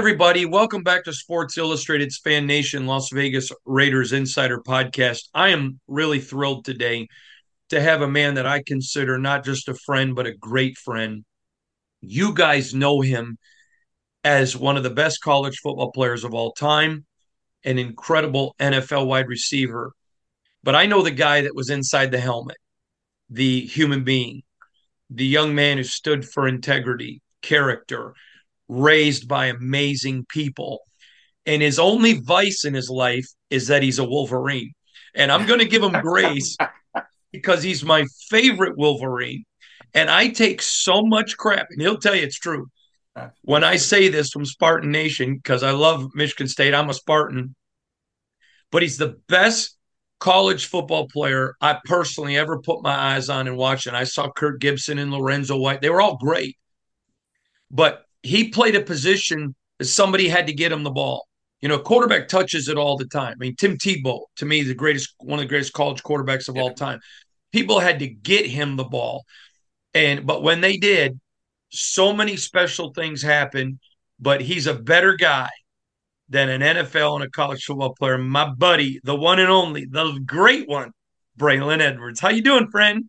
Everybody. Welcome back to Sports Illustrated's Fan Nation Las Vegas Raiders Insider Podcast. I am really thrilled today to have a man that I consider not just a friend, but a great friend. You guys know him as one of the best college football players of all time, an incredible NFL wide receiver. But I know the guy that was inside the helmet, the human being, the young man who stood for integrity, character, raised by amazing people. And his only vice in his life is that he's a Wolverine. And I'm going to give him grace because he's my favorite Wolverine. And I take so much crap, and he'll tell you it's true. When I say this from Spartan Nation, because I love Michigan State, I'm a Spartan, but he's the best college football player I personally ever put my eyes on and watched. And I saw Kirk Gibson and Lorenzo White. They were all great. But he played a position that somebody had to get him the ball. You know, quarterback touches it all the time. I mean, Tim Tebow, to me, the greatest, one of the greatest college quarterbacks of yeah. all time. People had to get him the ball. And, but when they did, so many special things happened. But he's a better guy than an NFL and a college football player. My buddy, the one and only, the great one, Braylon Edwards. How you doing, friend?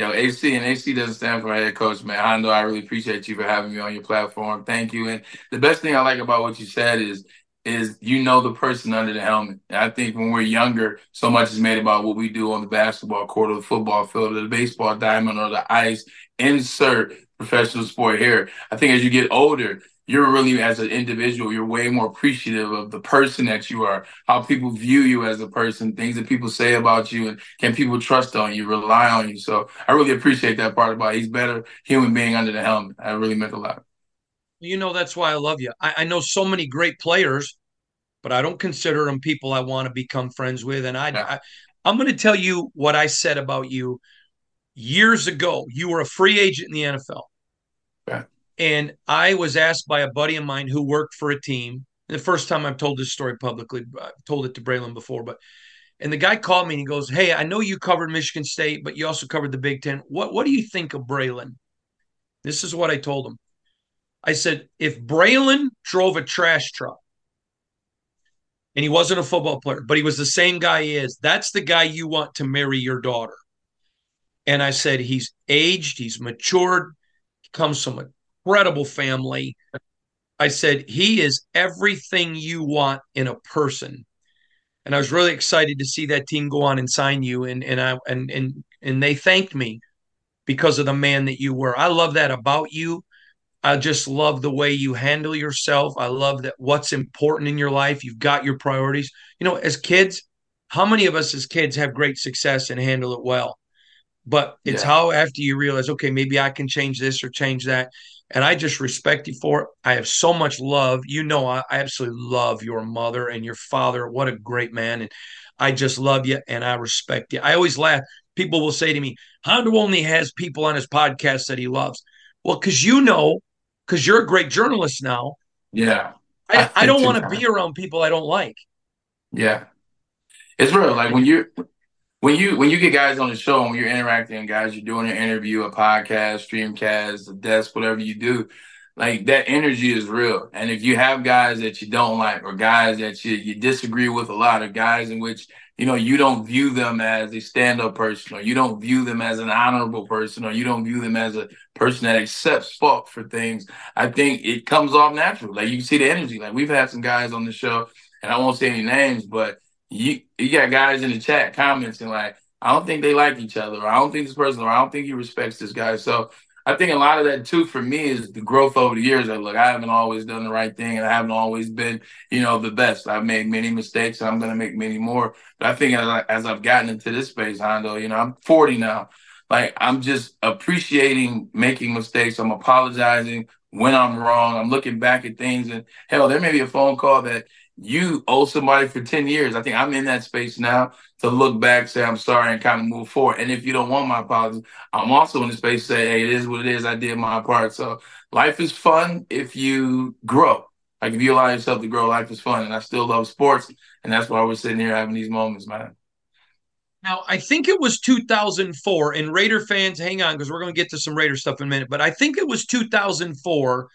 Yo, HC and HC doesn't stand for head coach, man. Hondo, I really appreciate you for having me on your platform. Thank you. And the best thing I like about what you said is is you know the person under the helmet. And I think when we're younger, so much is made about what we do on the basketball court or the football field or the baseball diamond or the ice. Insert professional sport here. I think as you get older, you're really as an individual you're way more appreciative of the person that you are how people view you as a person things that people say about you and can people trust on you rely on you. So i really appreciate that part about it. he's better human being under the helmet that really meant a lot. You know that's why i love you. I, I know so many great players but i don't consider them people i want to become friends with and i, yeah. I i'm going to tell you what i said about you years ago. You were a free agent in the nfl yeah and I was asked by a buddy of mine who worked for a team. the first time I've told this story publicly, I've told it to Braylon before, but and the guy called me and he goes, Hey, I know you covered Michigan State, but you also covered the Big Ten. What what do you think of Braylon? This is what I told him. I said, if Braylon drove a trash truck and he wasn't a football player, but he was the same guy he is, that's the guy you want to marry your daughter. And I said, he's aged, he's matured, he comes from a incredible family. I said, he is everything you want in a person. And I was really excited to see that team go on and sign you. And and I and and and they thanked me because of the man that you were. I love that about you. I just love the way you handle yourself. I love that what's important in your life. You've got your priorities. You know, as kids, how many of us as kids have great success and handle it well? But it's yeah. how after you realize, okay, maybe I can change this or change that and I just respect you for it. I have so much love. You know, I, I, absolutely love your mother and your father. What a great man. And I just love you and I respect you. I always laugh. People will say to me, Hondo only has people on his podcast that he loves. Well, because you know, because you're a great journalist now. Yeah. I, I, I don't want to be around people I don't like. Yeah. It's real. Like when you're when you when you get guys on the show and you're interacting, guys, you're doing an interview, a podcast, streamcast, a desk, whatever you do, like that energy is real. And if you have guys that you don't like or guys that you, you disagree with a lot, of guys in which you know you don't view them as a stand-up person or you don't view them as an honorable person or you don't view them as a person that accepts fault for things, I think it comes off natural. Like you can see the energy. Like we've had some guys on the show, and I won't say any names, but you you got guys in the chat commenting like, I don't think they like each other, or I don't think this person, or I don't think he respects this guy. So I think a lot of that too for me is the growth over the years. That look, I haven't always done the right thing, and I haven't always been, you know, the best. I've made many mistakes, and I'm going to make many more. But I think as, I, as I've gotten into this space, Hondo, you know, I'm 40 now. Like I'm just appreciating making mistakes. I'm apologizing when I'm wrong. I'm looking back at things, and hell, there may be a phone call that you owe somebody for 10 years. I think I'm in that space now to look back, say I'm sorry, and kind of move forward. And if you don't want my apologies, I'm also in the space say, hey, it is what it is. I did my part. So life is fun if you grow. Like if you allow yourself to grow, life is fun. And I still love sports. And that's why we're sitting here having these moments, man. Now, I think it was 2004, and Raider fans, hang on, because we're going to get to some Raider stuff in a minute, but I think it was 2004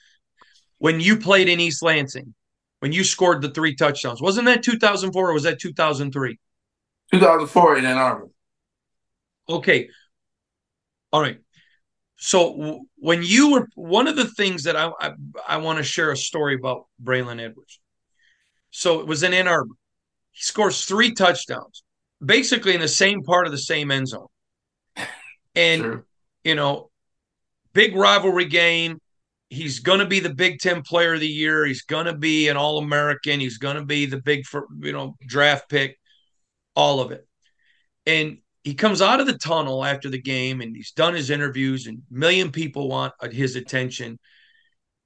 when you played in East Lansing, when you scored the three touchdowns. Wasn't that 2004 or was that 2003? 2004 in Ann Arbor. Okay. All right. So when you were one of the things that I I, I want to share a story about Braylon Edwards. So it was in Ann Arbor. He scores three touchdowns, basically in the same part of the same end zone. And sure. you know, big rivalry game. He's going to be the Big Ten Player of the Year. He's going to be an All American. He's going to be the big, you know, draft pick. All of it. And he comes out of the tunnel after the game and he's done his interviews and million people want his attention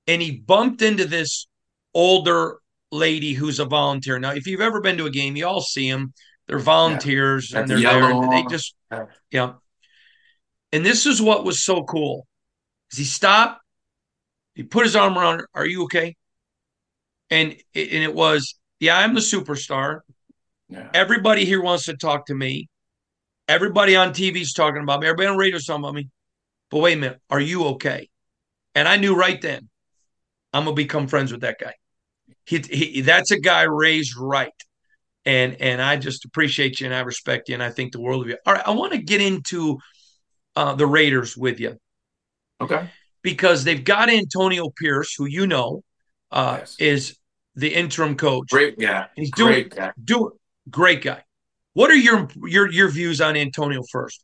and he bumped into this older lady who's a volunteer now if you've ever been to a game you all see them they're volunteers yeah. and they're there And they just yeah and this is what was so cool is he stopped he put his arm around her are you okay and it, and it was yeah i'm the superstar yeah. everybody here wants to talk to me Everybody on TV's talking about me. Everybody on radio's talking about me. But wait a minute, are you okay? And I knew right then, I'm gonna become friends with that guy. He, he that's a guy raised right, and and I just appreciate you and I respect you and I think the world of you. All right, I want to get into uh, the Raiders with you. Okay. Because they've got Antonio Pierce, who you know uh, yes. is the interim coach. Great guy. He's doing great guy. Do, great guy. What are your your your views on Antonio first?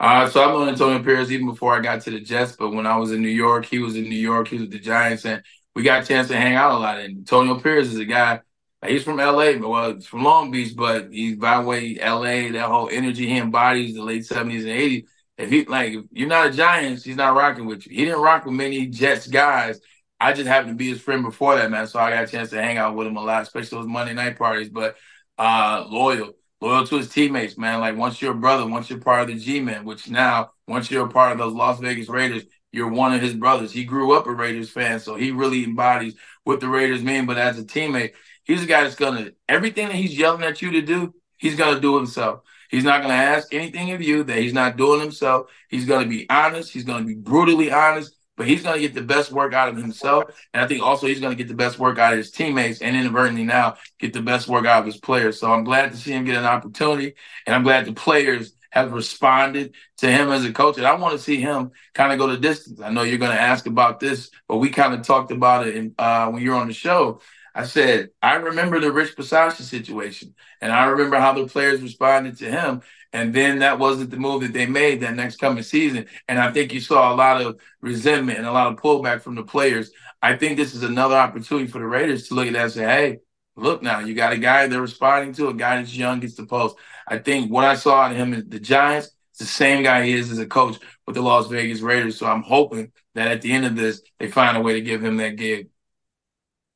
Uh, so I've known Antonio Pierce even before I got to the Jets, but when I was in New York, he was in New York, he was the Giants, and we got a chance to hang out a lot. And Antonio Pierce is a guy, he's from LA, but well, he's from Long Beach, but he's by way LA, that whole energy he embodies the late 70s and 80s. If he like if you're not a Giants, he's not rocking with you. He didn't rock with many Jets guys. I just happened to be his friend before that, man. So I got a chance to hang out with him a lot, especially those Monday night parties. But uh loyal loyal to his teammates, man. Like once you're a brother, once you're part of the G-Men, which now once you're a part of those Las Vegas Raiders, you're one of his brothers. He grew up a Raiders fan, so he really embodies what the Raiders mean. But as a teammate, he's a guy that's gonna everything that he's yelling at you to do, he's gonna do himself. He's not gonna ask anything of you that he's not doing himself. He's gonna be honest. He's gonna be brutally honest but he's going to get the best work out of himself. And I think also he's going to get the best work out of his teammates and inadvertently now get the best work out of his players. So I'm glad to see him get an opportunity. And I'm glad the players have responded to him as a coach. And I want to see him kind of go the distance. I know you're going to ask about this, but we kind of talked about it in, uh, when you're on the show. I said, I remember the Rich Bisaccia situation, and I remember how the players responded to him. And then that wasn't the move that they made that next coming season. And I think you saw a lot of resentment and a lot of pullback from the players. I think this is another opportunity for the Raiders to look at that and say, hey, look now, you got a guy they're responding to, a guy that's young, gets the post. I think what I saw in him is the Giants, it's the same guy he is as a coach with the Las Vegas Raiders. So I'm hoping that at the end of this, they find a way to give him that gig.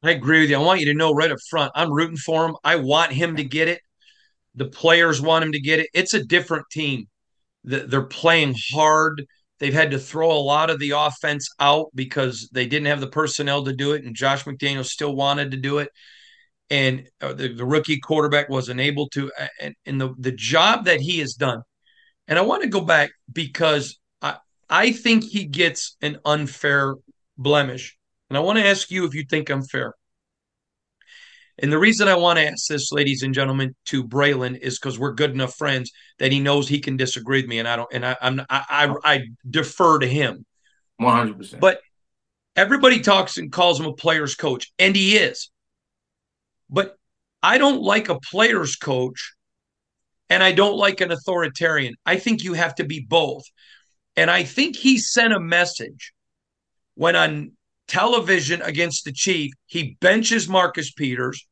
I agree with you. I want you to know right up front, I'm rooting for him. I want him to get it. The players want him to get it. It's a different team. They're playing hard. They've had to throw a lot of the offense out because they didn't have the personnel to do it, and Josh McDaniel still wanted to do it. And uh, the, the rookie quarterback wasn't able to. And, and the, the job that he has done, and I want to go back because I, I think he gets an unfair blemish. And I want to ask you if you think I'm fair. And the reason I want to ask this, ladies and gentlemen, to Braylon is because we're good enough friends that he knows he can disagree with me, and I don't, and I, I'm, I, I, I defer to him. One hundred percent. But everybody talks and calls him a player's coach, and he is. But I don't like a player's coach, and I don't like an authoritarian. I think you have to be both. And I think he sent a message when on television against the Chief, he benches Marcus Peters,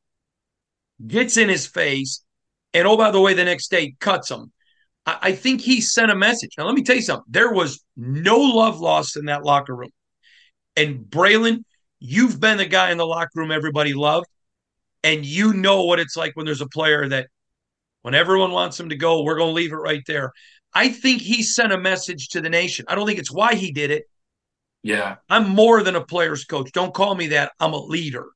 gets in his face, and oh, by the way, the next day cuts him. I, I think he sent a message. Now, let me tell you something. There was no love lost in that locker room. And Braylon, you've been the guy in the locker room everybody loved. And you know what it's like when there's a player that when everyone wants him to go, we're going to leave it right there. I think he sent a message to the nation. I don't think it's why he did it. Yeah. I'm more than a player's coach. Don't call me that. I'm a leader.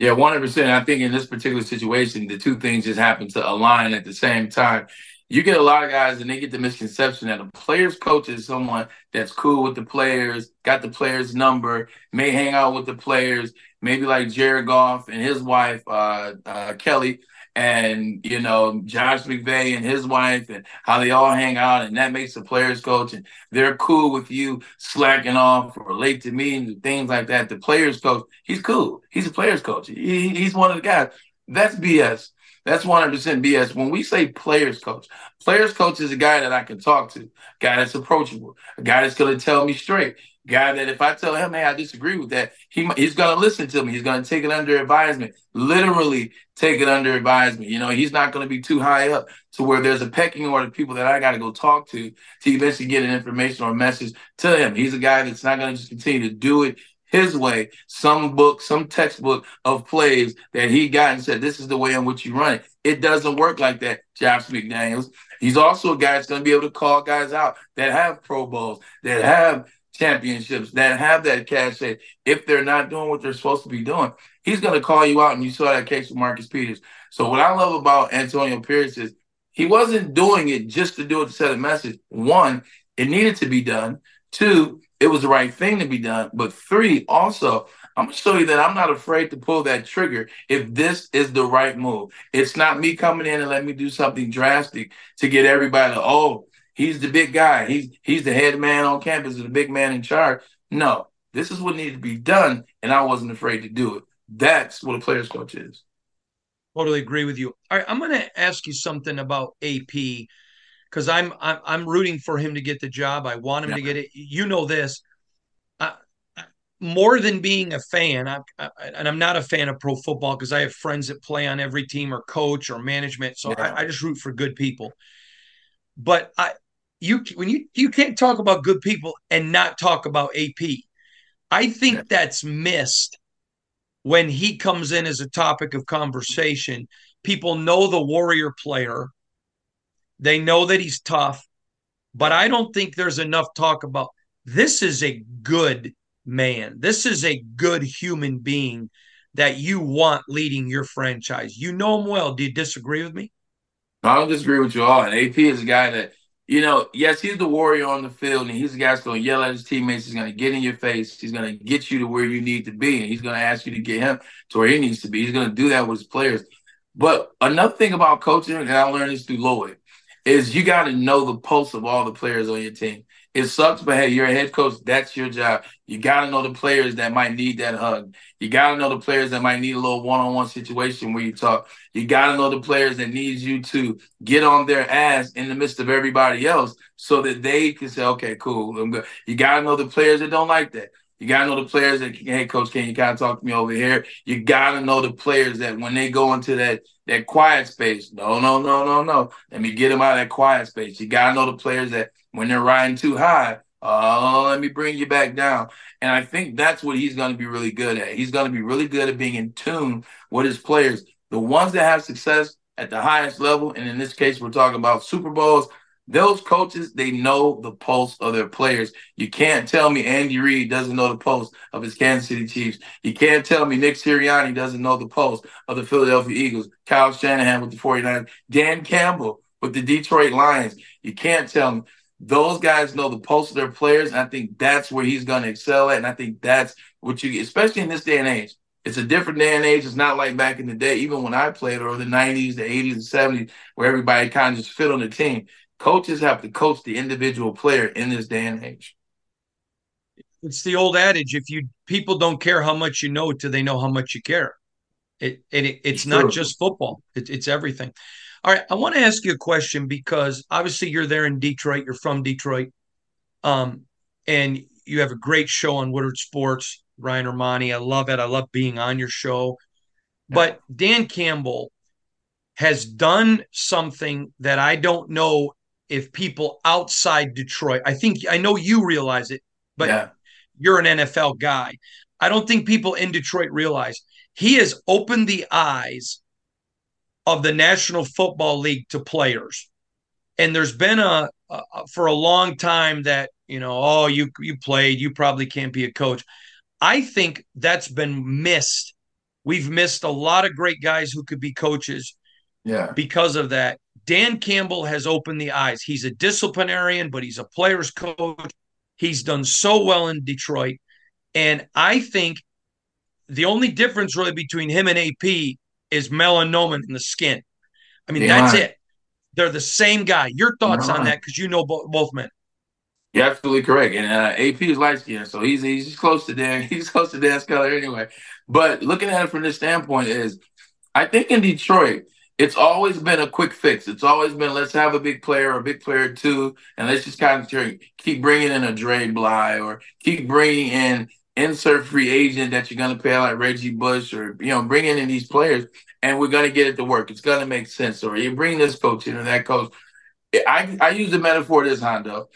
Yeah, 100%. I think in this particular situation, the two things just happen to align at the same time. you get a lot of guys and they get the misconception that a player's coach is someone that's cool with the players, got the players' number, may hang out with the players, maybe like Jared Goff and his wife, uh, uh, Kelly, and you know Josh McVay and his wife, and how they all hang out, and that makes the players' coach, and they're cool with you slacking off or late to meetings and things like that. The players' coach, he's cool. He's a players' coach. He, he's one of the guys. That's BS. That's 100% BS. When we say players coach, players coach is a guy that I can talk to, a guy that's approachable, a guy that's going to tell me straight, guy that if I tell him, hey, I disagree with that, he, he's going to listen to me. He's going to take it under advisement, literally take it under advisement. You know, he's not going to be too high up to where there's a pecking order of people that I got to go talk to to eventually get an information or a message to him. He's a guy that's not going to just continue to do it his way, some book, some textbook of plays that he got and said, this is the way in which you run it. It doesn't work like that, Josh McDaniels. He's also a guy that's going to be able to call guys out that have Pro Bowls, that have championships, that have that cash if they're not doing what they're supposed to be doing. He's going to call you out, and you saw that case with Marcus Peters. So what I love about Antonio Pierce is he wasn't doing it just to do it to set a message. One, it needed to be done. Two, it was the right thing to be done. But three, also, I'm gonna show you that I'm not afraid to pull that trigger if this is the right move. It's not me coming in and let me do something drastic to get everybody to, oh, he's the big guy. He's he's the head man on campus, the big man in charge. No, this is what needed to be done, and I wasn't afraid to do it. That's what a player's coach is. Totally agree with you. All right, I'm going to ask you something about AP because I'm, I'm I'm rooting for him to get the job. I want him yeah. to get it. You know this. I, more than being a fan, I, I, and I'm not a fan of pro football because I have friends that play on every team or coach or management. So yeah. I, I just root for good people. But I, you when you you can't talk about good people and not talk about AP. I think that's missed when he comes in as a topic of conversation. People know the warrior player they know that he's tough, but I don't think there's enough talk about this is a good man. This is a good human being that you want leading your franchise. You know him well. Do you disagree with me? I don't disagree with you all. And AP is a guy that, you know, yes, he's the warrior on the field, and he's the guy that's going to yell at his teammates. He's going to get in your face. He's going to get you to where you need to be, and he's going to ask you to get him to where he needs to be. He's going to do that with his players. But another thing about coaching, and I learned this through Lloyd, is you got to know the pulse of all the players on your team. It sucks, but hey, you're a head coach. That's your job. You got to know the players that might need that hug. You got to know the players that might need a little one-on-one situation where you talk. You got to know the players that need you to get on their ass in the midst of everybody else so that they can say, okay, cool, I'm good. You got to know the players that don't like that. You got to know the players that, hey, coach, can you kind of talk to me over here? You got to know the players that when they go into that that quiet space, no, no, no, no, no. Let me get them out of that quiet space. You got to know the players that when they're riding too high, oh, let me bring you back down. And I think that's what he's going to be really good at. He's going to be really good at being in tune with his players. The ones that have success at the highest level, and in this case, we're talking about Super Bowls, those coaches, they know the pulse of their players. You can't tell me Andy Reid doesn't know the pulse of his Kansas City Chiefs. You can't tell me Nick Sirianni doesn't know the pulse of the Philadelphia Eagles, Kyle Shanahan with the 49ers, Dan Campbell with the Detroit Lions. You can't tell me. Those guys know the pulse of their players. And I think that's where he's going to excel at. And I think that's what you, especially in this day and age. It's a different day and age. It's not like back in the day, even when I played, or the 90s, the 80s, and 70s, where everybody kind of just fit on the team coaches have to coach the individual player in this day and age. It's the old adage: if you people don't care how much you know till they know how much you care. It, it, it it's not just football; it, it's everything. All right, I want to ask you a question because obviously you're there in Detroit. You're from Detroit, um, and you have a great show on Woodward Sports. Ryan Ermanni, I love it. I love being on your show. But Dan Campbell has done something that I don't know if people outside Detroit, I think I know you realize it, but yeah. you're an NFL guy. I don't think people in Detroit realize he has opened the eyes of the National Football League to players. And there's been a, a for a long time that, you know, oh, you you played, you probably can't be a coach. I think that's been missed. We've missed a lot of great guys who could be coaches yeah. because of that. Dan Campbell has opened the eyes. He's a disciplinarian, but he's a player's coach. He's done so well in Detroit. And I think the only difference really between him and AP is melanoma in the skin. I mean, yeah. that's it. They're the same guy. Your thoughts on that? Because you know both, both men. You're absolutely correct. And uh, AP is light skinned, so he's he's close to Dan. He's close to Dan's color anyway. But looking at it from this standpoint is, I think in Detroit, it's always been a quick fix. It's always been let's have a big player or a big player too, and let's just kind of keep bringing in a Dre Bly or keep bringing in insert free agent that you're going to pay like Reggie Bush or you know bringing in these players, and we're going to get it to work. It's going to make sense. Or you bring this coach in or that coach. I I use the metaphor this Hondo.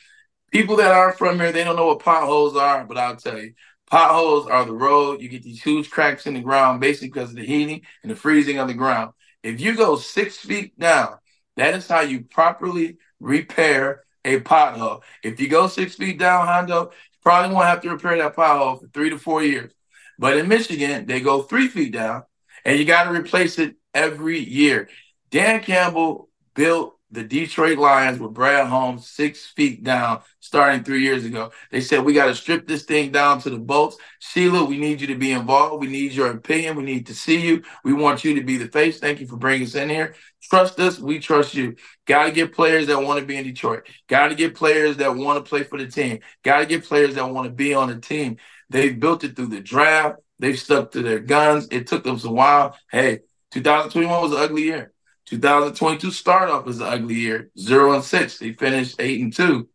People that aren't from here, they don't know what potholes are, but I'll tell you, potholes are the road. You get these huge cracks in the ground, basically because of the heating and the freezing of the ground. If you go six feet down, that is how you properly repair a pothole. If you go six feet down, Hondo, probably won't have to repair that pothole for three to four years. But in Michigan, they go three feet down and you got to replace it every year. Dan Campbell built the Detroit Lions with Brad Holmes six feet down starting three years ago. They said, We got to strip this thing down to the bolts. Sheila, we need you to be involved. We need your opinion. We need to see you. We want you to be the face. Thank you for bringing us in here. Trust us. We trust you. Got to get players that want to be in Detroit. Got to get players that want to play for the team. Got to get players that want to be on the team. They've built it through the draft. They've stuck to their guns. It took them some while. Hey, 2021 was an ugly year. 2022 start off as an ugly year, zero and six. They finished eight and two.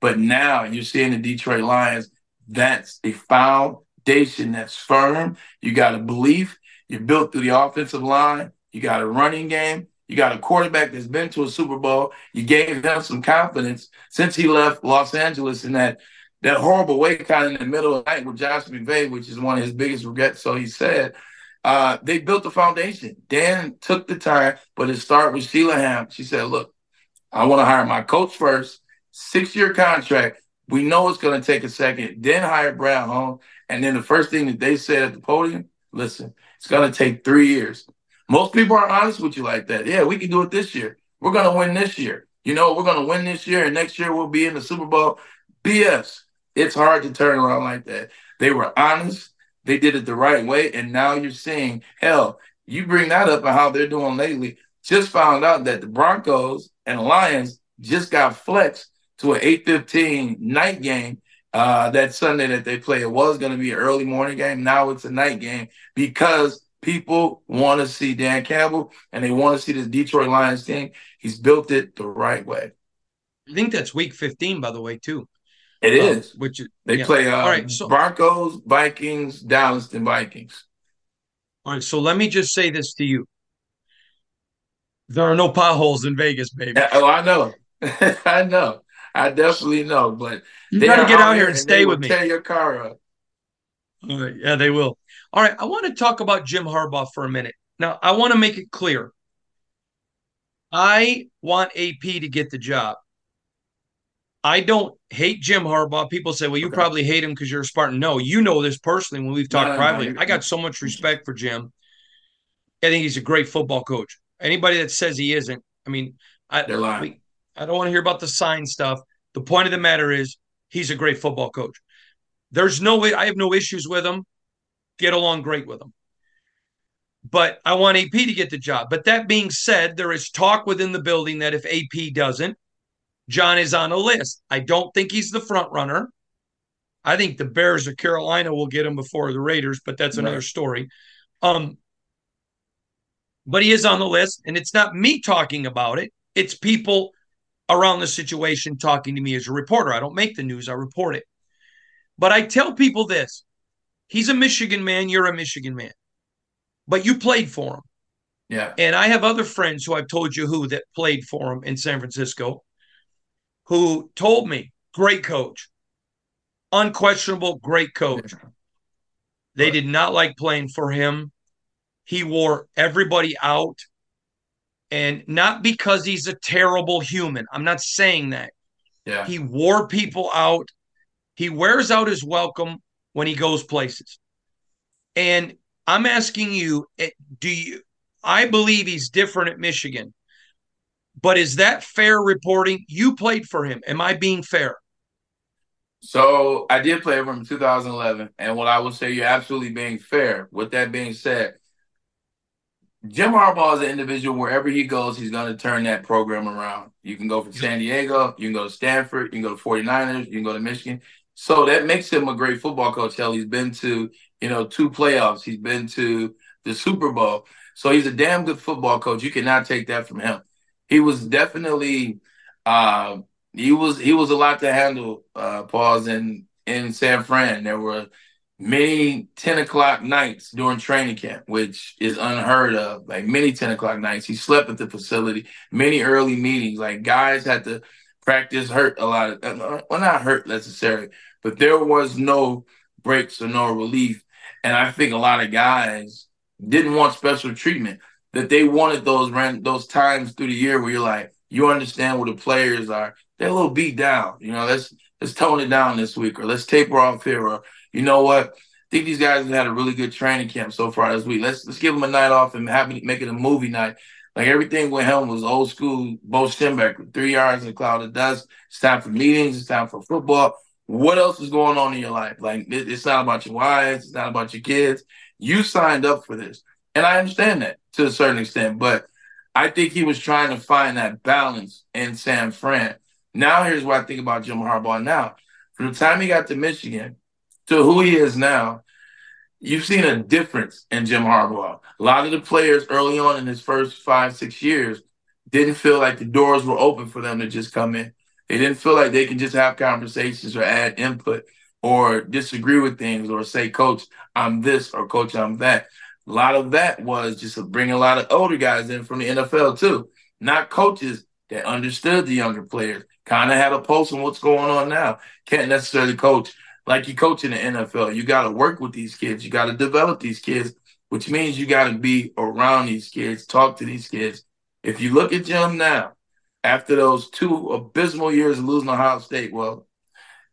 But now you're seeing the Detroit Lions. That's a foundation that's firm. You got a belief. You're built through the offensive line. You got a running game. You got a quarterback that's been to a Super Bowl. You gave him some confidence since he left Los Angeles in that that horrible way, kind in the middle of the night with Josh McVay, which is one of his biggest regrets. So he said, uh, they built the foundation. Dan took the time, but it started with Sheila Hamp. She said, Look, I want to hire my coach first, six year contract. We know it's going to take a second. Then hire Brad Holmes. And then the first thing that they said at the podium listen, it's going to take three years. Most people aren't honest with you like that. Yeah, we can do it this year. We're going to win this year. You know, we're going to win this year, and next year we'll be in the Super Bowl. BS. It's hard to turn around like that. They were honest. They did it the right way. And now you're seeing, hell, you bring that up and how they're doing lately. Just found out that the Broncos and Lions just got flexed to an 8:15 night game uh, that Sunday that they play. It was going to be an early morning game. Now it's a night game because people want to see Dan Campbell and they want to see this Detroit Lions team. He's built it the right way. I think that's week 15, by the way, too. It um, is. Which they yeah. play uh, all right, so, Broncos, Vikings, Dallas, and Vikings. All right, so let me just say this to you. There are no potholes in Vegas, baby. Oh, I know. I know. I definitely know. But you got to get out here and stay with me. Tear your car up. All right. Yeah, they will. All right. I want to talk about Jim Harbaugh for a minute. Now, I want to make it clear. I want AP to get the job. I don't hate Jim Harbaugh. People say, well, you okay. probably hate him because you're a Spartan. No, you know this personally when we've talked no, privately. No, I got so much respect for Jim. I think he's a great football coach. Anybody that says he isn't, I mean, I, They're lying. I don't want to hear about the sign stuff. The point of the matter is he's a great football coach. There's no way I have no issues with him. Get along great with him. But I want AP to get the job. But that being said, there is talk within the building that if AP doesn't, John is on a list. I don't think he's the front runner. I think the Bears or Carolina will get him before the Raiders, but that's another right. story. Um, but he is on the list, and it's not me talking about it. It's people around the situation talking to me as a reporter. I don't make the news, I report it. But I tell people this he's a Michigan man, you're a Michigan man, but you played for him. Yeah. And I have other friends who I've told you who that played for him in San Francisco who told me, great coach, unquestionable great coach. They did not like playing for him. He wore everybody out. And not because he's a terrible human. I'm not saying that. Yeah. He wore people out. He wears out his welcome when he goes places. And I'm asking you, eh, do you I believe he's different at Michigan. But is that fair reporting? You played for him. Am I being fair? So I did play for him in 2011, and what I will say, you're absolutely being fair. With that being said, Jim Harbaugh is an individual. Wherever he goes, he's going to turn that program around. You can go from San Diego, you can go to Stanford, you can go to 49ers, you can go to Michigan. So that makes him a great football coach. Hell, he's been to you know two playoffs. He's been to the Super Bowl. So he's a damn good football coach. You cannot take that from him. He was definitely uh, he was he was a lot to handle. Uh, pause in in San Fran. There were many 10 o'clock nights during training camp, which is unheard of. Like many 10 o'clock nights. He slept at the facility, many early meetings. Like guys had to practice hurt a lot of uh, well not hurt necessarily, but there was no breaks or no relief. And I think a lot of guys didn't want special treatment. That they wanted those ran those times through the year where you're like, you understand where the players are. They're a little beat down. You know, let's let's tone it down this week, or let's taper off here, or you know what? I think these guys have had a really good training camp so far this week. Let's let's give them a night off and have make it a movie night. Like everything with him was old school. Bo Schembechler, three yards in a cloud of dust. It's time for meetings. It's time for football. What else is going on in your life? Like it, it's not about your wives. It's not about your kids. You signed up for this. And I understand that to a certain extent, but I think he was trying to find that balance in San Fran. Now, here's what I think about Jim Harbaugh now. From the time he got to Michigan to who he is now, you've seen a difference in Jim Harbaugh. A lot of the players early on in his first five, six years didn't feel like the doors were open for them to just come in. They didn't feel like they can just have conversations or add input or disagree with things or say, Coach, I'm this or Coach, I'm that. A lot of that was just bringing a lot of older guys in from the NFL too, not coaches that understood the younger players, kind of had a pulse on what's going on now. Can't necessarily coach like you coach in the NFL. You got to work with these kids. You got to develop these kids, which means you got to be around these kids, talk to these kids. If you look at Jim now, after those two abysmal years of losing Ohio State, well,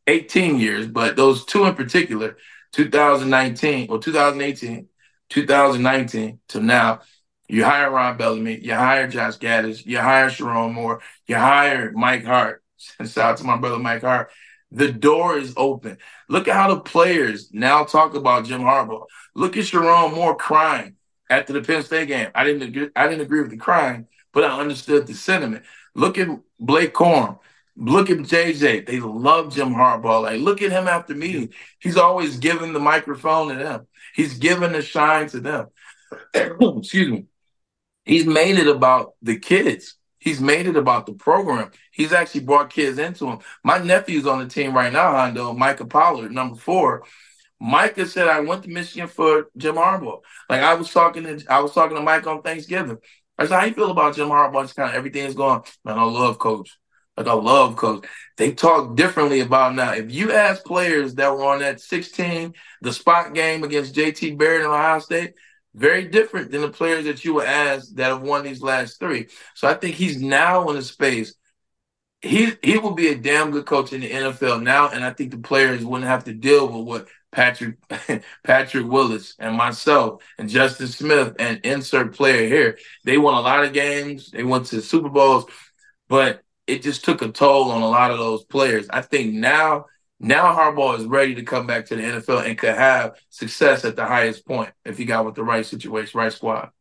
18 years, but those two in particular, 2019 or 2018, 2019 to now, you hire Ron Bellamy, you hire Josh Gattis, you hire Sherrone Moore, you hire Mike Hart. Shout out to my brother Mike Hart. The door is open. Look at how the players now talk about Jim Harbaugh. Look at Sherrone Moore crying after the Penn State game. I didn't agree, I didn't agree with the crying, but I understood the sentiment. Look at Blake Corum. Look at JJ. They love Jim Harbaugh. Like, look at him after meeting. He's always giving the microphone to them. He's given the shine to them. Excuse me. He's made it about the kids. He's made it about the program. He's actually brought kids into him. My nephew's on the team right now, Hondo, Micah Pollard, number four. Micah said I went to Michigan for Jim Harbaugh. Like I was talking to I was talking to Mike on Thanksgiving. I said, How you feel about Jim Harbaugh? Just kind of everything's going, man, I love coach. Like I love coach. They talk differently about now. If you ask players that were on that 16, the spot game against JT Barrett in Ohio State, very different than the players that you were asked that have won these last three. So I think he's now in a space. He he will be a damn good coach in the NFL now, and I think the players wouldn't have to deal with what Patrick Patrick Willis and myself and Justin Smith and insert player here. They won a lot of games. They went to Super Bowls, but it just took a toll on a lot of those players. I think now now Harbaugh is ready to come back to the NFL and could have success at the highest point if he got with the right situation, right squad.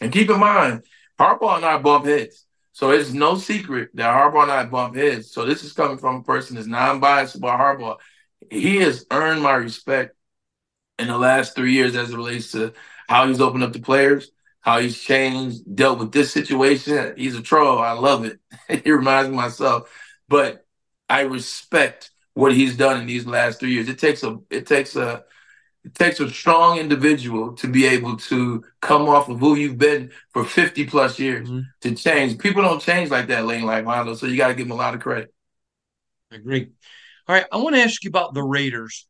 And keep in mind, Harbaugh and I bump heads. So it's no secret that Harbaugh and I bump heads. So this is coming from a person that's non-biased about Harbaugh. He has earned my respect in the last three years as it relates to how he's opened up the players, how he's changed, dealt with this situation. He's a troll. I love it. he reminds me myself. But I respect what he's done in these last three years. It takes a it takes a it takes a strong individual to be able to come off of who you've been for 50 plus years mm-hmm. to change. People don't change like that late like Hondo, so you got to give them a lot of credit. I agree. All right, I want to ask you about the Raiders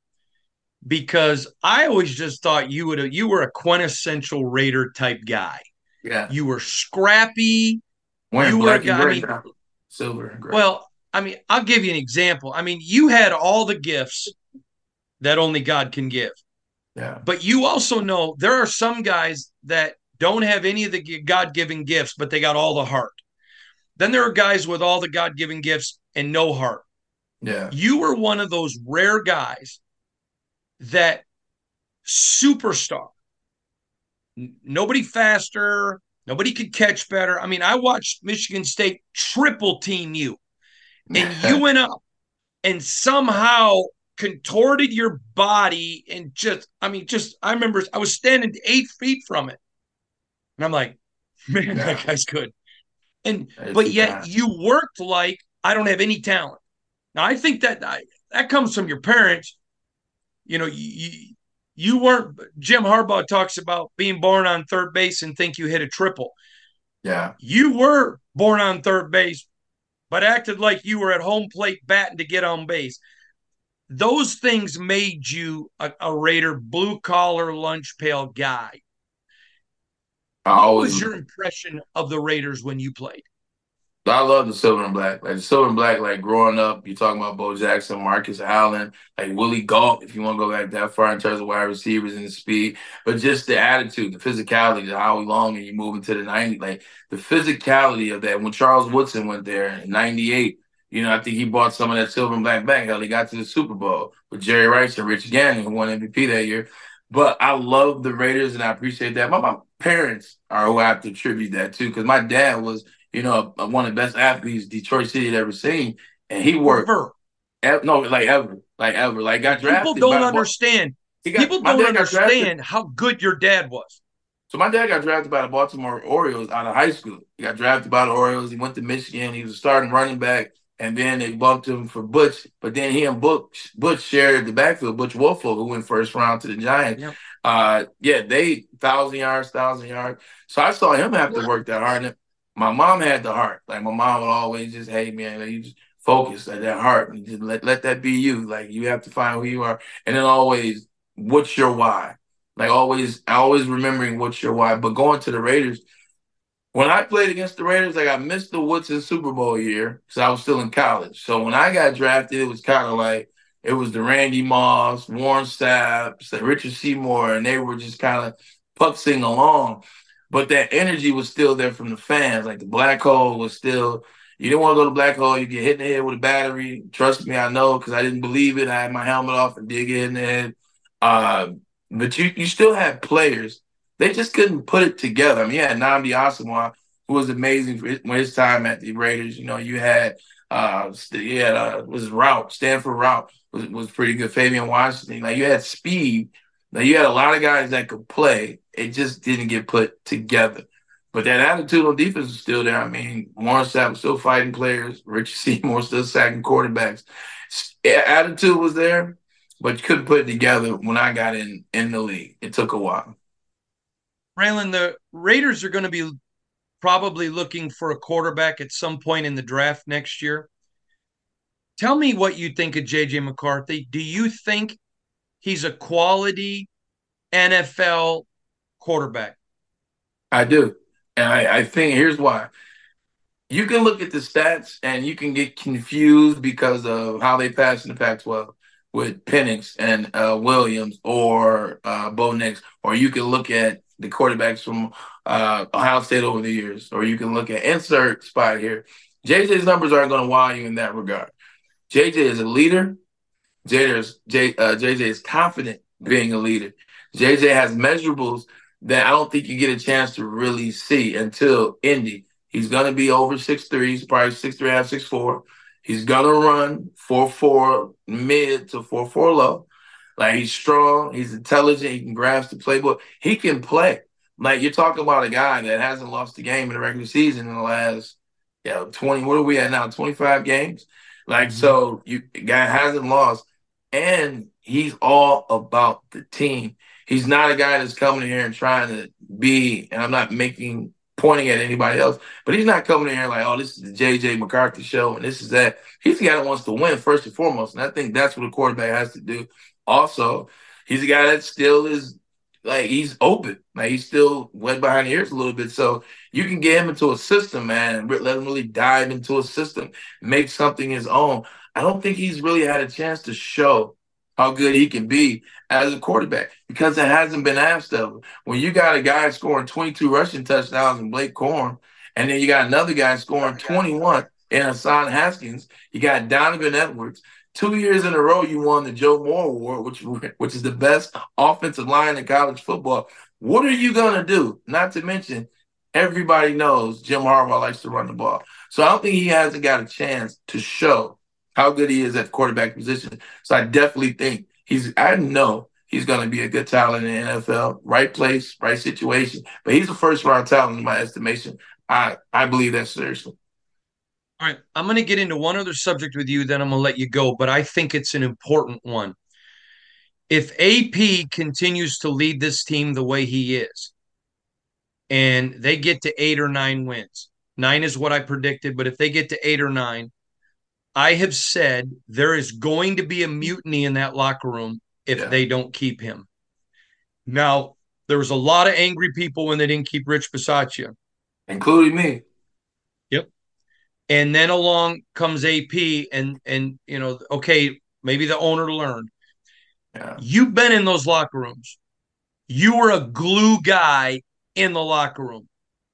because I always just thought you would you were a quintessential Raider type guy. Yeah. You were scrappy. Wearing you were a guy. I mean, silver. And gray. Well, I mean, I'll give you an example. I mean, you had all the gifts that only God can give. Yeah. But you also know there are some guys that don't have any of the God given gifts, but they got all the heart. Then there are guys with all the God given gifts and no heart. Yeah. You were one of those rare guys that superstar. Nobody faster, nobody could catch better. I mean, I watched Michigan State triple team you, and you went up and somehow contorted your body and just, I mean, just, I remember I was standing eight feet from it. And I'm like, man, that guy's good. And, but yet you worked like I don't have any talent. Now, I think that I, that comes from your parents. You know, you, you weren't, Jim Harbaugh talks about being born on third base and think you hit a triple. Yeah. You were born on third base, but acted like you were at home plate batting to get on base. Those things made you a, a Raider blue collar lunch pail guy. What was your impression of the Raiders when you played? I love the silver and black. Like the silver and black, like growing up, you're talking about Bo Jackson, Marcus Allen, like Willie Gault, if you want to go back that far in terms of wide receivers and speed, but just the attitude, the physicality, how long are you moving to the 90, like the physicality of that. When Charles Woodson went there in 98, you know, I think he brought some of that silver and black back. Hell, he got to the Super Bowl with Jerry Rice and Rich Gannon, who won MVP that year. But I love the Raiders and I appreciate that. My, my parents are who I have to attribute that to because my dad was – you know, one of the best athletes Detroit City had ever seen, and he worked. Ever. no, like ever, like ever, like got drafted. People don't understand. Got, People don't understand how good your dad was. So my dad got drafted by the Baltimore Orioles out of high school. He got drafted by the Orioles. He went to Michigan. He was a starting running back, and then they bumped him for Butch. But then he and Butch, Butch shared the backfield. Butch Woolfolk, who went first round to the Giants. Yep. Uh, yeah, they thousand yards, thousand yards. So I saw him have to work that hard my mom had the heart. Like my mom would always just, hey man, like, you just focus at that heart and just let, let that be you. Like you have to find who you are. And then always, what's your why? Like always, always remembering what's your why. But going to the Raiders, when I played against the Raiders, like I missed the Woodson Super Bowl year because I was still in college. So when I got drafted, it was kind of like it was the Randy Moss, Warren Sapp, Richard Seymour, and they were just kind of puxing along but that energy was still there from the fans. Like the black hole was still. You didn't want to go to black hole. You get hit in the head with a battery. Trust me, I know because I didn't believe it. I had my helmet off and did get in the head. Uh, but you you still had players. They just couldn't put it together. I mean, you had Nnamdi Asomugha, who was amazing for his, his time at the Raiders. You know, you had uh, you had uh, was Routt Stanford Routt was was pretty good. Fabian Washington, like you had speed. Now you had a lot of guys that could play, it just didn't get put together. But that attitude on defense is still there. I mean, Warren Sapp was still fighting players. Richard Seymour still sacking quarterbacks. Attitude was there, but you couldn't put it together when I got in in the league. It took a while. Braylon, the Raiders are going to be probably looking for a quarterback at some point in the draft next year. Tell me what you think of JJ McCarthy. Do you think he's a quality NFL quarterback? I do. And I, I think here's why. You can look at the stats and you can get confused because of how they pass in the Pac 12 with Penix and uh, Williams or uh, Bo Nix, or you can look at the quarterbacks from uh, Ohio State over the years, or you can look at insert spot here. JJ's numbers aren't going to wow you in that regard. JJ is a leader. JJ is, J, uh, JJ is confident being a leader. JJ has measurables that I don't think you get a chance to really see until Indy. He's going to be over six three. He's probably six three and a half, six four. He's going to run four four mid to four four low. Like he's strong. He's intelligent. He can grasp the playbook. He can play. Like you're talking about a guy that hasn't lost a game in the regular season in the last, you know, 20, what are we at now? 25 games. Like, mm-hmm. so you guy hasn't lost. And he's all about the team. He's not a guy that's coming here and trying to be, and I'm not making pointing at anybody else, but he's not coming in here like, oh, this is the JJ McCarthy show and this is that. He's the guy that wants to win first and foremost. And I think that's what a quarterback has to do. Also, he's a guy that still is like he's open. Like he's still wet behind the ears a little bit. So you can get him into a system, man, and let him really dive into a system, make something his own. I don't think he's really had a chance to show how good he can be as a quarterback because it hasn't been asked of him. When you got a guy scoring 22 rushing touchdowns and Blake Corum And then you got another guy scoring 21 in Hassan Haskins. You got Donovan Edwards. Two years in a row, you won the Joe Moore Award, which which is the best offensive line in college football. What are you gonna do? Not to mention, everybody knows Jim Harbaugh likes to run the ball. So I don't think he hasn't got a chance to show how good he is at quarterback position. So I definitely think he's. I know he's going to be a good talent in the NFL. Right place, right situation. But he's a first round talent in my estimation. I I believe that seriously. All right, I'm going to get into one other subject with you, then I'm going to let you go. But I think it's an important one. If AP continues to lead this team the way he is, and they get to eight or nine wins, nine is what I predicted. But if they get to eight or nine, I have said there is going to be a mm-hmm. mutiny in that locker room if yeah. they don't keep him. Now, there was a lot of angry people when they didn't keep Rich Bisaccia, including me. Yep. And then along comes AP, and and you know, okay, maybe the owner learned. Yeah. You've been in those locker rooms. You were a glue guy in the locker room.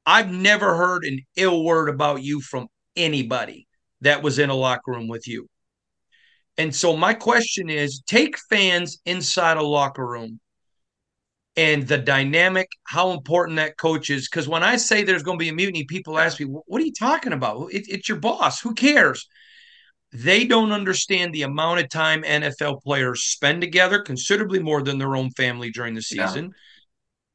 I've never heard an ill word about you from anybody that was in a locker room with you. And so my question is take fans inside a locker room and the dynamic, how important that coach is. Because when I say there's going to be a mutiny, people ask me, what are you talking about? It, it's your boss. Who cares? They don't understand the amount of time NFL players spend together, considerably more than their own family during the season. Yeah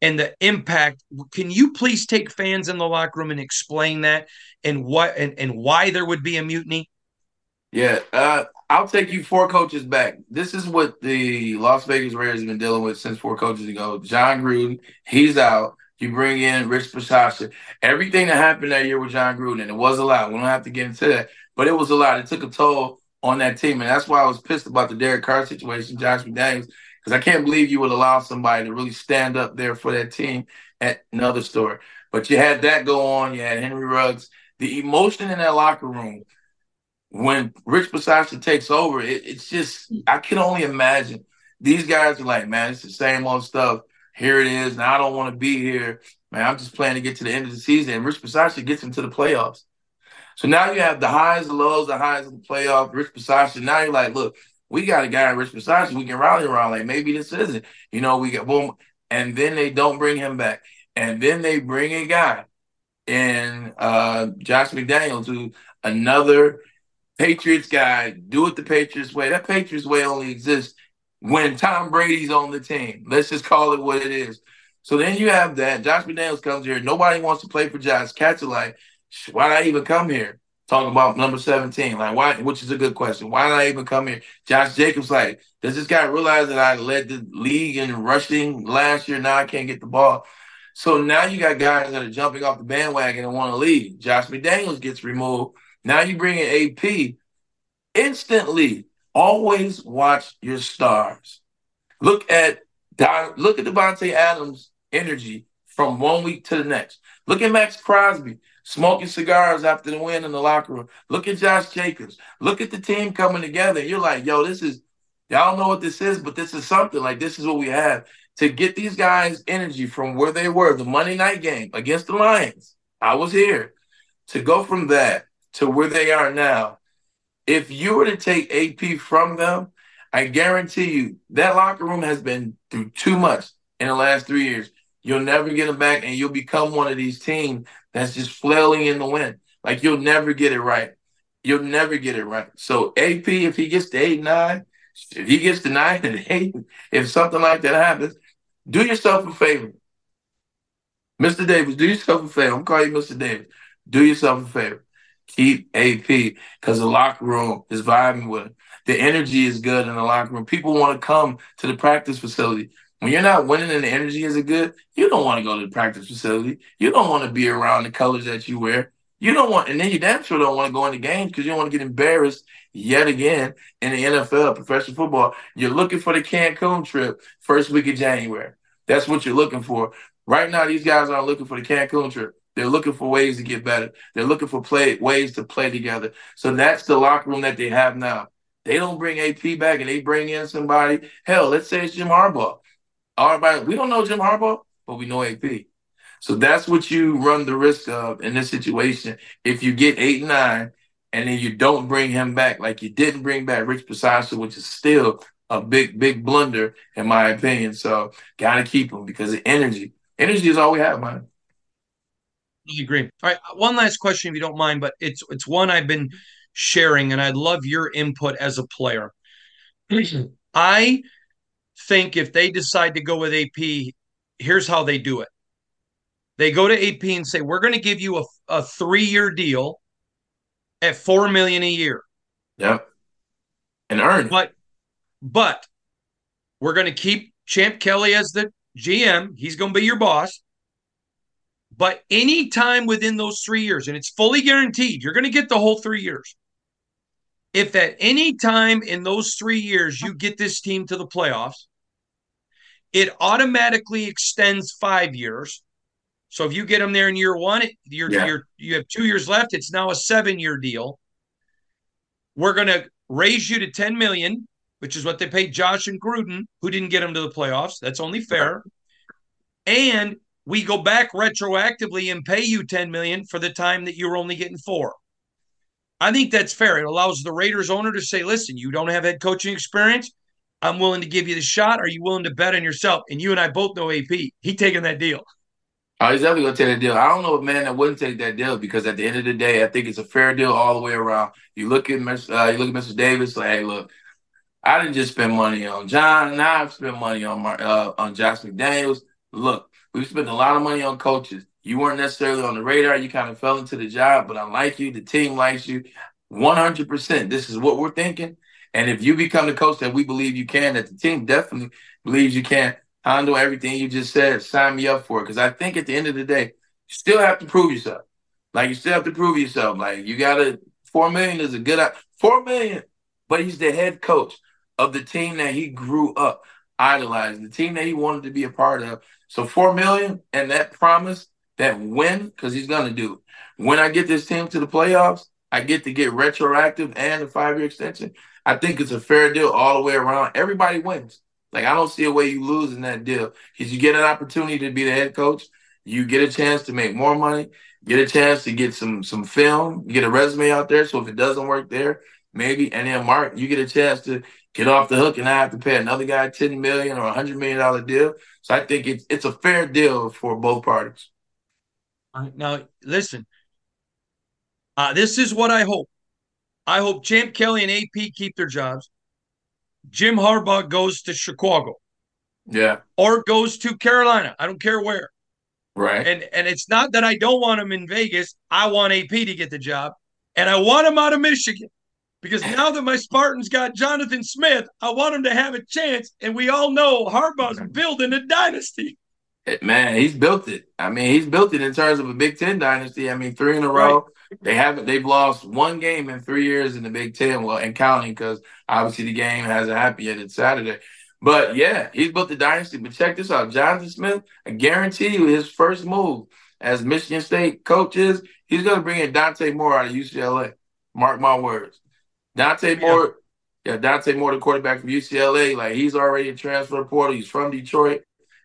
and the impact. Can you please take fans in the locker room and explain that and what and, and why there would be a mutiny? Yeah, uh, I'll take you four coaches back. This is what the Las Vegas Raiders have been dealing with since four coaches ago. Jon Gruden, he's out. You bring in Rich Bisaccia. Everything that happened that year with Jon Gruden, and it was a lot. We don't have to get into that, but it was a lot. It took a toll on that team, and that's why I was pissed about the Derek Carr situation, Josh McDaniels, because I can't believe you would allow somebody to really stand up there for that team at another story. But you had that go on. You had Henry Ruggs. The emotion in that locker room when Rich Bisaccia takes over, it, it's just I can only imagine. These guys are like, man, it's the same old stuff. Here it is. Now I don't want to be here. Man, I'm just planning to get to the end of the season. And Rich Bisaccia gets into the playoffs. So now you have the highs, the lows, the highs of the playoff. Rich Bisaccia. Now you're like, look, we got a guy in Rich Bisaccia we can rally around. Like maybe this isn't. You know, we get boom, and then they don't bring him back, and then they bring a guy in uh, Josh McDaniels, who another Patriots guy, do it the Patriots way. That Patriots way only exists when Tom Brady's on the team. Let's just call it what it is. So then you have that. Josh McDaniels comes here. Nobody wants to play for Josh. Cats are like, why did I even come here? Talking about number 17. Like, why, which is a good question. Why did I even come here? Josh Jacobs, like, does this guy realize that I led the league in rushing last year? Now I can't get the ball. So now you got guys that are jumping off the bandwagon and want to leave. Josh McDaniels gets removed. Now you bring in AP. Instantly, always watch your stars. Look at look at Davante Adams' energy from one week to the next. Look at Maxx Crosby smoking cigars after the win in the locker room. Look at Josh Jacobs. Look at the team coming together. You're like, yo, this is, y'all know what this is, but this is something. Like, this is what we have to get these guys' energy from where they were, the Monday night game against the Lions. I was here to go from that to where they are now. If you were to take AP from them, I guarantee you that locker room has been through too much in the last three years. You'll never get them back, and you'll become one of these teams that's just flailing in the wind. Like you'll never get it right. You'll never get it right. So AP, if he gets to eight nine, if he gets to nine and eight, if something like that happens, do yourself a favor. Mr. Davis, do yourself a favor. I'm calling you Mr. Davis. Do yourself a favor. Keep AP because the locker room is vibing with him. The energy is good in the locker room. People want to come to the practice facility. When you're not winning and the energy isn't good, you don't want to go to the practice facility. You don't want to be around the colors that you wear. You don't want, and then you damn sure don't want to go into games because you don't want to get embarrassed yet again in the NFL, professional football. You're looking for the Cancun trip first week of January. That's what you're looking for. Right now, these guys aren't looking for the Cancun trip. They're looking for ways to get better. They're looking for play ways to play together. So that's the locker room that they have now. They don't bring AP back and they bring in somebody. Hell, let's say it's Jim Harbaugh. Everybody, we don't know Jim Harbaugh, but we know AP. So that's what you run the risk of in this situation. If you get eight and nine, and then you don't bring him back, like you didn't bring back Rich Bisaccia, which is still a big, big blunder in my opinion. So gotta keep him because of energy. Energy is all we have, man. Really agree. All right, uh, one last question, if you don't mind, but it's it's one I've been sharing, and I'd love your input as a player. I think if they decide to go with AP, here's how they do it. They go to AP and say, "We're going to give you a, a three year deal at four million a year." Yep, and earn. But but we're going to keep Champ Kelly as the GM. He's going to be your boss. But anytime within those three years, and it's fully guaranteed, you're going to get the whole three years. If at any time in those three years you get this team to the playoffs, it automatically extends five years. So if you get them there in year one, you're, yeah. you're, you have two years left. It's now a seven year deal. We're going to raise you to 10 million, which is what they paid Josh and Gruden, who didn't get them to the playoffs. That's only fair. And we go back retroactively and pay you 10 million for the time that you were only getting four. I think that's fair. It allows the Raiders owner to say, listen, you don't have head coaching experience. I'm willing to give you the shot. Are you willing to bet on yourself? And you and I both know AP. He taking that deal. Oh, he's definitely gonna take that deal. I don't know a man that wouldn't take that deal because at the end of the day, I think it's a fair deal all the way around. You look at uh, you look at Mr. Davis, like, hey, look, I didn't just spend money on Jon. Now I've spent money on my uh, on Josh McDaniels. Look, we've spent a lot of money on coaches. You weren't necessarily on the radar. You kind of fell into the job, but I like you. The team likes you. 100%. This is what we're thinking. And if you become the coach that we believe you can, that the team definitely believes you can handle everything you just said, sign me up for it. Because I think at the end of the day, you still have to prove yourself. Like you still have to prove yourself. Like you got to, four million is a good, four million, but he's the head coach of the team that he grew up idolizing, the team that he wanted to be a part of. So four million and that promise, that win, because he's gonna do it. When I get this team to the playoffs, I get to get retroactive and a five year extension. I think it's a fair deal all the way around. Everybody wins. Like I don't see a way you lose in that deal because you get an opportunity to be the head coach. You get a chance to make more money. Get a chance to get some some film. Get a resume out there. So if it doesn't work there, maybe and then Mark, you get a chance to get off the hook and I have to pay another guy ten million or a hundred million dollar deal. So I think it's it's a fair deal for both parties. Now listen, uh, this is what I hope. I hope Champ Kelly and AP keep their jobs. Jim Harbaugh goes to Chicago. Yeah. Or goes to Carolina. I don't care where. Right. And and it's not that I don't want him in Vegas. I want AP to get the job. And I want him out of Michigan. Because now that my Spartans got Jonathan Smith, I want him to have a chance. And we all know Harbaugh's building a dynasty. Eh, man, he's built it. I mean, he's built it in terms of a Big Ten dynasty. I mean, three in a row. Right. They haven't. They've lost one game in three years in the Big Ten. Well, and counting because obviously the game hasn't happened yet. It's Saturday. But yeah, he's built the dynasty. But check this out, Jonathan Smith. I guarantee you, his first move as Michigan State coach is he's going to bring in Dante Moore out of UCLA. Mark my words. Dante Moore, yeah, Dante Moore, the quarterback from UCLA. Like he's already a transfer portal. He's from Detroit.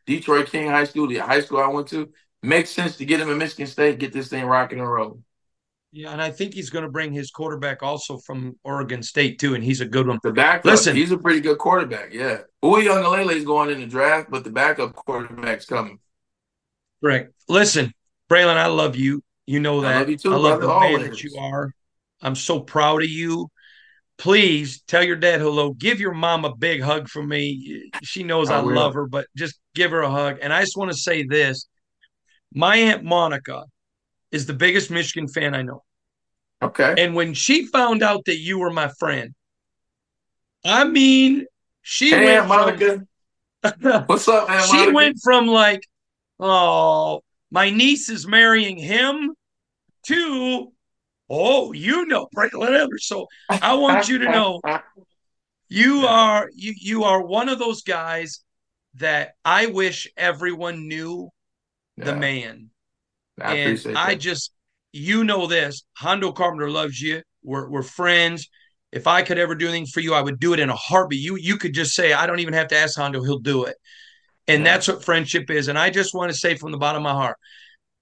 Detroit King High School, the high school I went to, makes sense to get him in Michigan State, get this thing rocking and rolling. Yeah, and I think he's going to bring his quarterback also from Oregon State too, and he's a good one. The backup, listen, he's a pretty good quarterback. Yeah, Uiagalelei is going in the draft, but the backup quarterback's coming. Correct. Listen, Braylon, I love you. You know that. I love you too. I love the man that you are. I'm so proud of you please tell your dad hello. Give your mom a big hug from me. She knows I, I love her, but just give her a hug. And I just want to say this my Aunt Monica is the biggest Michigan fan I know. Okay. And when she found out that you were my friend, I mean, she hey, went Aunt Monica. From, What's up, Aunt She Monica? went from like, oh, my niece is marrying him to Oh, you know Edwards. So I want you to know you are you you are one of those guys that I wish everyone knew the yeah. man. I and I that. just you know this. Hondo Carpenter loves you. We're we're friends. If I could ever do anything for you, I would do it in a heartbeat. You you could just say, I don't even have to ask Hondo, he'll do it. And yeah. that's what friendship is. And I just want to say from the bottom of my heart,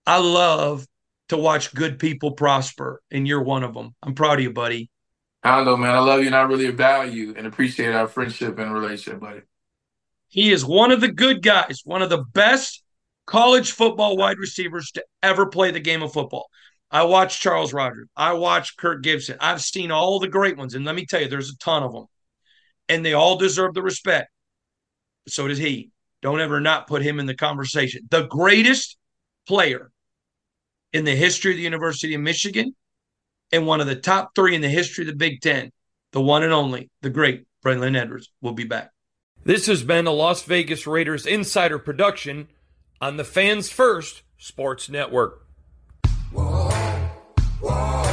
I love to watch good people prosper, and you're one of them. I'm proud of you, buddy. Know, man. I love you and I really value and appreciate our friendship and relationship, buddy. He is one of the good guys, one of the best college football wide receivers to ever play the game of football. I watched Charles Rogers. I watched Kirk Gibson. I've seen all the great ones. And let me tell you, there's a ton of them. And they all deserve the respect. So does he. Don't ever not put him in the conversation. The greatest player in the history of the University of Michigan and one of the top three in the history of the Big Ten, the one and only, the great Braylon Edwards, will be back. This has been a Las Vegas Raiders insider production on the Fans First Sports Network. Whoa, whoa.